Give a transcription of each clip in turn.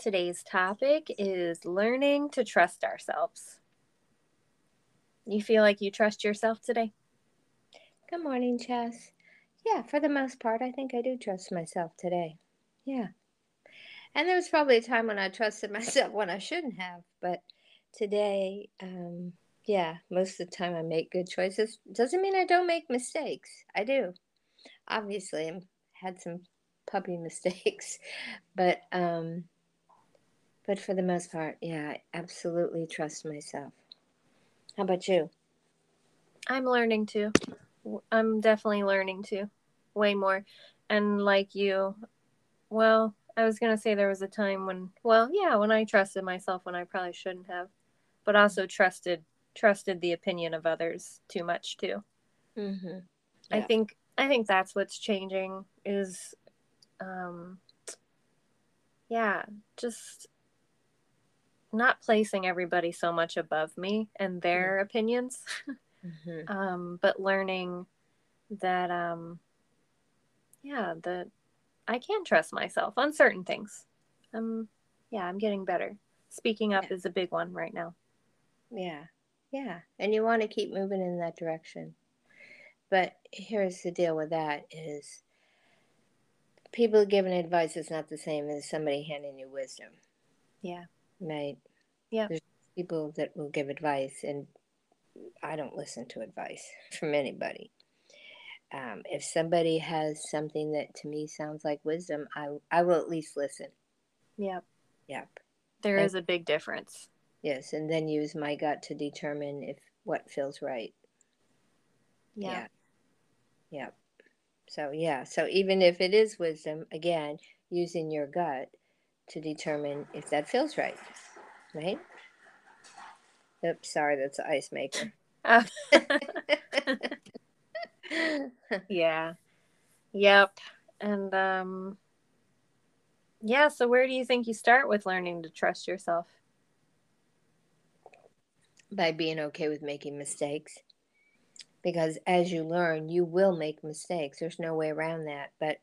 Today's topic is learning to trust ourselves. You feel like you trust yourself today? Good morning, Chess. Yeah, for the most part, I think I do trust myself today. Yeah. And there was probably a time when I trusted myself when I shouldn't have, but today, um, yeah, most of the time I make good choices. Doesn't mean I don't make mistakes. I do. Obviously, I had some puppy mistakes, but um, but for the most part, yeah, I absolutely trust myself. How about you? I'm learning to. I'm definitely learning to way more. And like you, well, I was going to say there was a time when, well, yeah, when I trusted myself when I probably shouldn't have, but also trusted trusted the opinion of others too much too. Mm-hmm. Yeah. I think I think that's what's changing is um yeah, just not placing everybody so much above me and their mm-hmm. opinions, mm-hmm. um, but learning that, um, yeah, that I can trust myself on certain things. Um, yeah, I'm getting better. Speaking up yeah. is a big one right now. Yeah, yeah, and you want to keep moving in that direction. But here's the deal with that is people giving advice is not the same as somebody handing you wisdom. Yeah. Right. Yeah. There's people that will give advice, and I don't listen to advice from anybody. Um, if somebody has something that to me sounds like wisdom, I I will at least listen. Yep. Yep. There and, is a big difference. Yes, and then use my gut to determine if what feels right. Yeah. Yeah. Yep. So yeah, so even if it is wisdom, again, using your gut, to determine if that feels right, right? Oops, sorry, that's an ice maker. yeah. Yep. And um yeah, so where do you think you start with learning to trust yourself? By being okay with making mistakes. Because as you learn, you will make mistakes. There's no way around that. But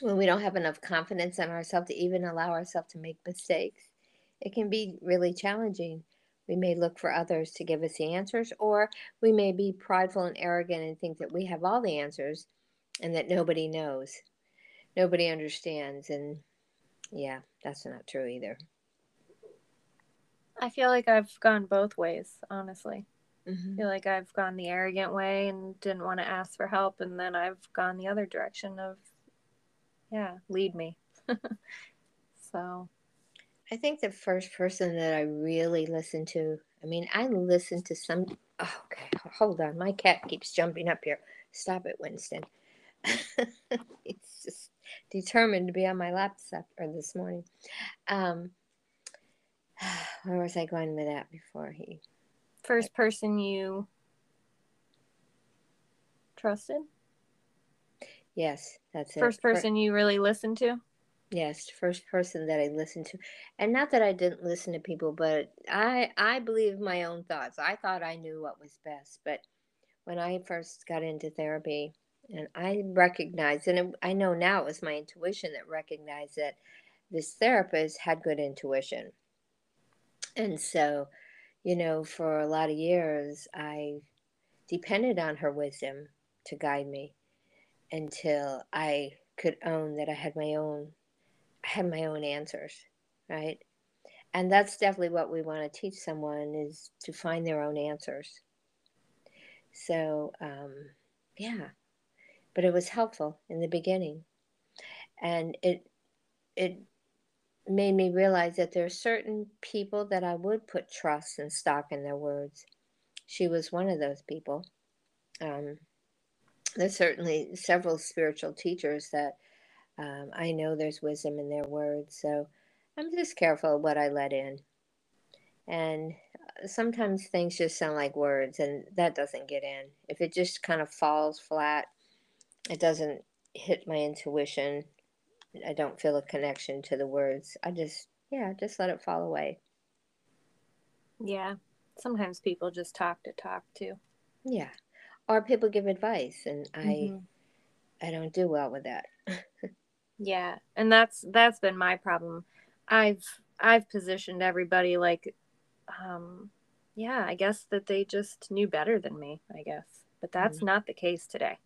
when we don't have enough confidence in ourselves to even allow ourselves to make mistakes, it can be really challenging. We may look for others to give us the answers, or we may be prideful and arrogant and think that we have all the answers and that nobody knows. Nobody understands. And yeah, that's not true either. I feel like I've gone both ways, honestly. Mm-hmm. I feel like I've gone the arrogant way and didn't want to ask for help, and then I've gone the other direction of yeah, lead me. so I think the first person that I really listened to, I mean, I listened to some. Oh, okay, hold on. My cat keeps jumping up here. Stop it, Winston. It's just determined to be on my lap or this morning. Um, where was I going with that before he? First person you trusted? Yes, that's it. First person you really listened to? Yes, first person that I listened to. And not that I didn't listen to people, but I I believe my own thoughts. I thought I knew what was best, but when I first got into therapy and I recognized and it, I know now it was my intuition that recognized that this therapist had good intuition. And so, you know, for a lot of years I depended on her wisdom to guide me until I could own that I had my own I had my own answers, right? And that's definitely what we want to teach someone is to find their own answers. So, um, yeah, but it was helpful in the beginning, and it it made me realize that there are certain people that I would put trust and stock in their words. She was one of those people. Um, there's certainly several spiritual teachers that um, I know there's wisdom in their words. So I'm just careful what I let in. And uh, sometimes things just sound like words, and that doesn't get in. If it just kind of falls flat, it doesn't hit my intuition. I don't feel a connection to the words. I just, yeah, just let it fall away. Yeah. Sometimes people just talk to talk too. Yeah. Or people give advice, and I, Mm-hmm. I don't do well with that. Yeah, and that's that's been my problem. I've I've positioned everybody like um yeah, I guess that they just knew better than me, I guess. But that's not the case today.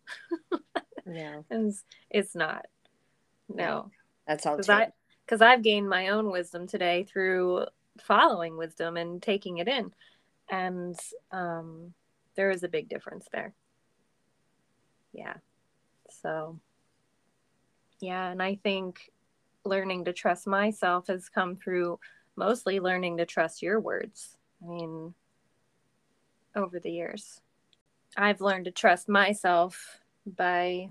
no, It's, it's not. No. that's all. Cuz I've gained my own wisdom today through following wisdom and taking it in. And um there is a big difference there. Yeah. So yeah, and I think learning to trust myself has come through mostly learning to trust your words. I mean, over the years, I've learned to trust myself by,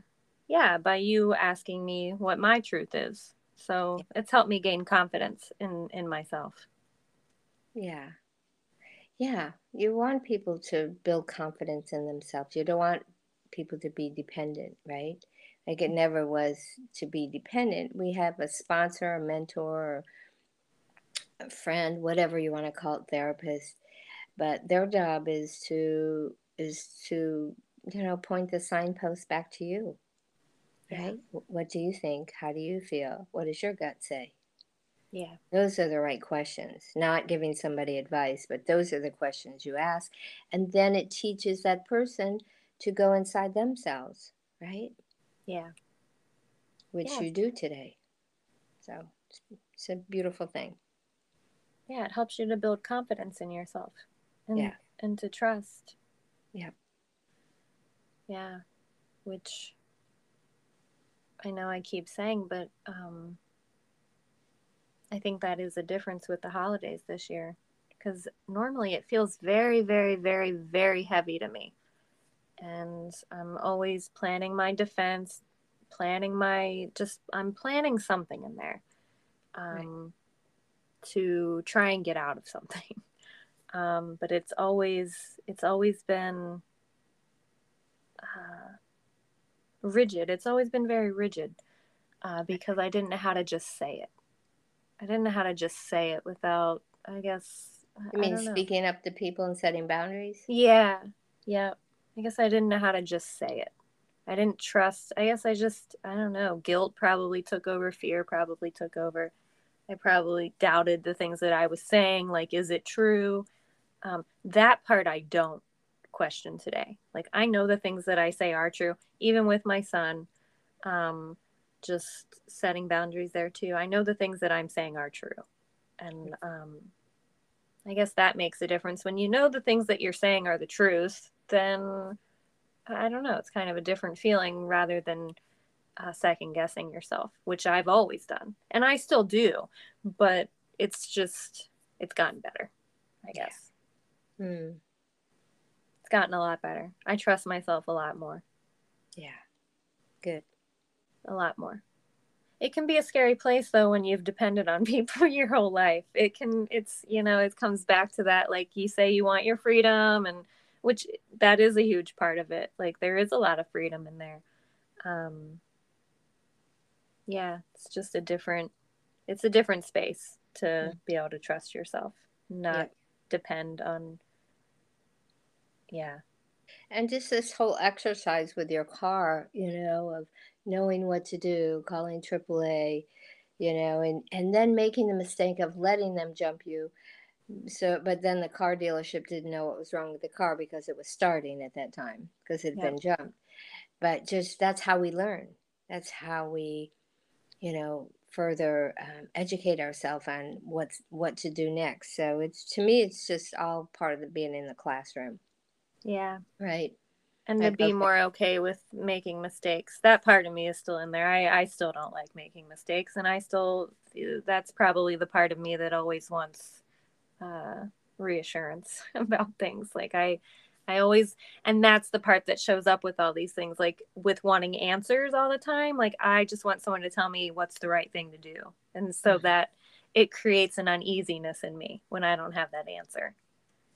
yeah, by you asking me what my truth is. So it's helped me gain confidence in in myself. Yeah. Yeah. You want people to build confidence in themselves. You don't want people to be dependent, right? Like it never was to be dependent. We have a sponsor, a mentor, or a friend, whatever you want to call it, therapist. But their job is to is to, you know, point the signpost back to you. Right? Wh- What do you think? How do you feel? What does your gut say? Yeah. Those are the right questions, not giving somebody advice, but those are the questions you ask. And then it teaches that person to go inside themselves, right? Yeah. Which you do today. So it's, it's a beautiful thing. Yeah, it helps you to build confidence in yourself. And Yeah. and to trust. Yeah. Yeah. Which I know I keep saying, but um I think that is a difference with the holidays this year because normally it feels very, very, very, very heavy to me. And I'm always planning my defense, planning my just, I'm planning something in there um, to try and get out of something. Um, but it's always, it's always been uh, rigid. It's always been very rigid uh, because I didn't know how to just say it. I didn't know how to just say it without, I guess. I- You mean speaking up to people and setting boundaries? Yeah, yeah. I guess I didn't know how to just say it. I didn't trust. I guess I just, I don't know. Guilt probably took over. Fear probably took over. I probably doubted the things that I was saying. Like, is it true? Um, that part I don't question today. Like, I know the things that I say are true, even with my son. Um, just setting boundaries there too. I know the things that I'm saying are true. And um, I guess that makes a difference. When you know the things that you're saying are the truth, then I don't know. It's kind of a different feeling rather than uh, second guessing yourself, which I've always done. And I still do, but it's just, it's gotten better, I guess. Hmm. It's gotten a lot better. I trust myself a lot more. Yeah. Good. A lot more. It can be a scary place though when you've depended on people your whole life. It can it's you know, it comes back to that like you say you want your freedom and which that is a huge part of it. Like there is a lot of freedom in there. Um yeah, it's just a different it's a different space to be able to trust yourself, not Yep. depend on yeah. And just this whole exercise with your car, you know, of knowing what to do, calling AAA, you know, and and then making the mistake of letting them jump you. So, but then the car dealership didn't know what was wrong with the car because it was starting at that time because it had Yeah. been jumped. But just that's how we learn. That's how we, you know, further um, educate ourselves on what's what to do next. So it's to me, it's just all part of the being in the classroom, Yeah. right? and I to be love more okay with making mistakes that part of me is still in there i i still don't like making mistakes and i still that's probably the part of me that always wants uh reassurance about things like i i always and that's the part that shows up with all these things like with wanting answers all the time like i just want someone to tell me what's the right thing to do and so Mhm. that it creates an uneasiness in me when I don't have that answer.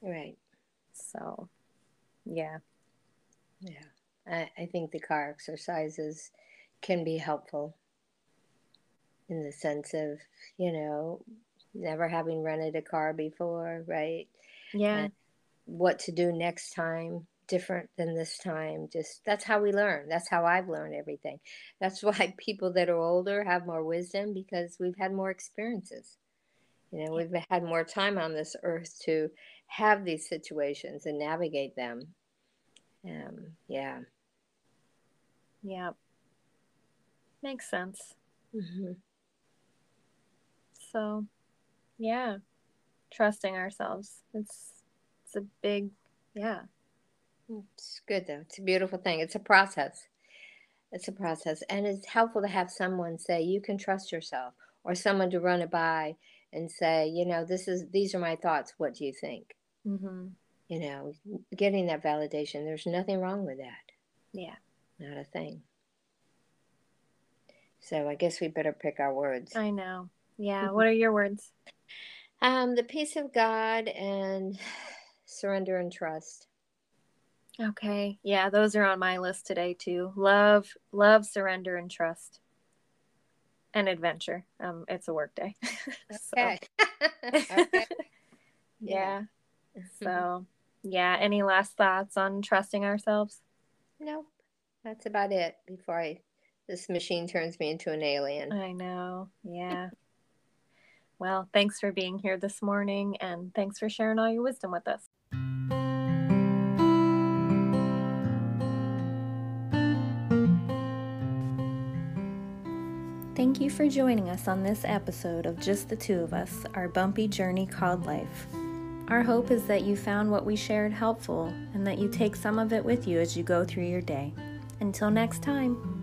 Right. So, yeah. Yeah. I, I think the car exercises can be helpful in the sense of, you know, never having rented a car before, right? Yeah. And what to do next time different than this time just that's how we learn that's how i've learned everything that's why people that are older have more wisdom because we've had more experiences you know we've had more time on this earth to have these situations and navigate them. Um yeah. Yeah makes sense. Mm-hmm. so yeah. Trusting ourselves. It's it's a big yeah. It's good though. It's a beautiful thing. It's a process. It's a process. And it's helpful to have someone say you can trust yourself or someone to run it by and say you know this is these are my thoughts. What do you think mm-hmm. you know getting that validation. There's nothing wrong with that. Yeah. Not a thing. So i guess we better pick our words. I know. Yeah. What are your words? Um the peace of god and surrender and trust. Okay. Yeah those are on my list today too. Love love surrender and trust. And adventure. Um it's a work day. Okay. okay. yeah so yeah any last thoughts on trusting ourselves? Nope. That's about it before i this machine turns me into an alien. I know. Yeah. Well thanks for being here this morning and thanks for sharing all your wisdom with us. Thank you for joining us on this episode of Just the Two of Us, our bumpy journey called life. Our hope is that you found what we shared helpful and that you take some of it with you as you go through your day. Until next time.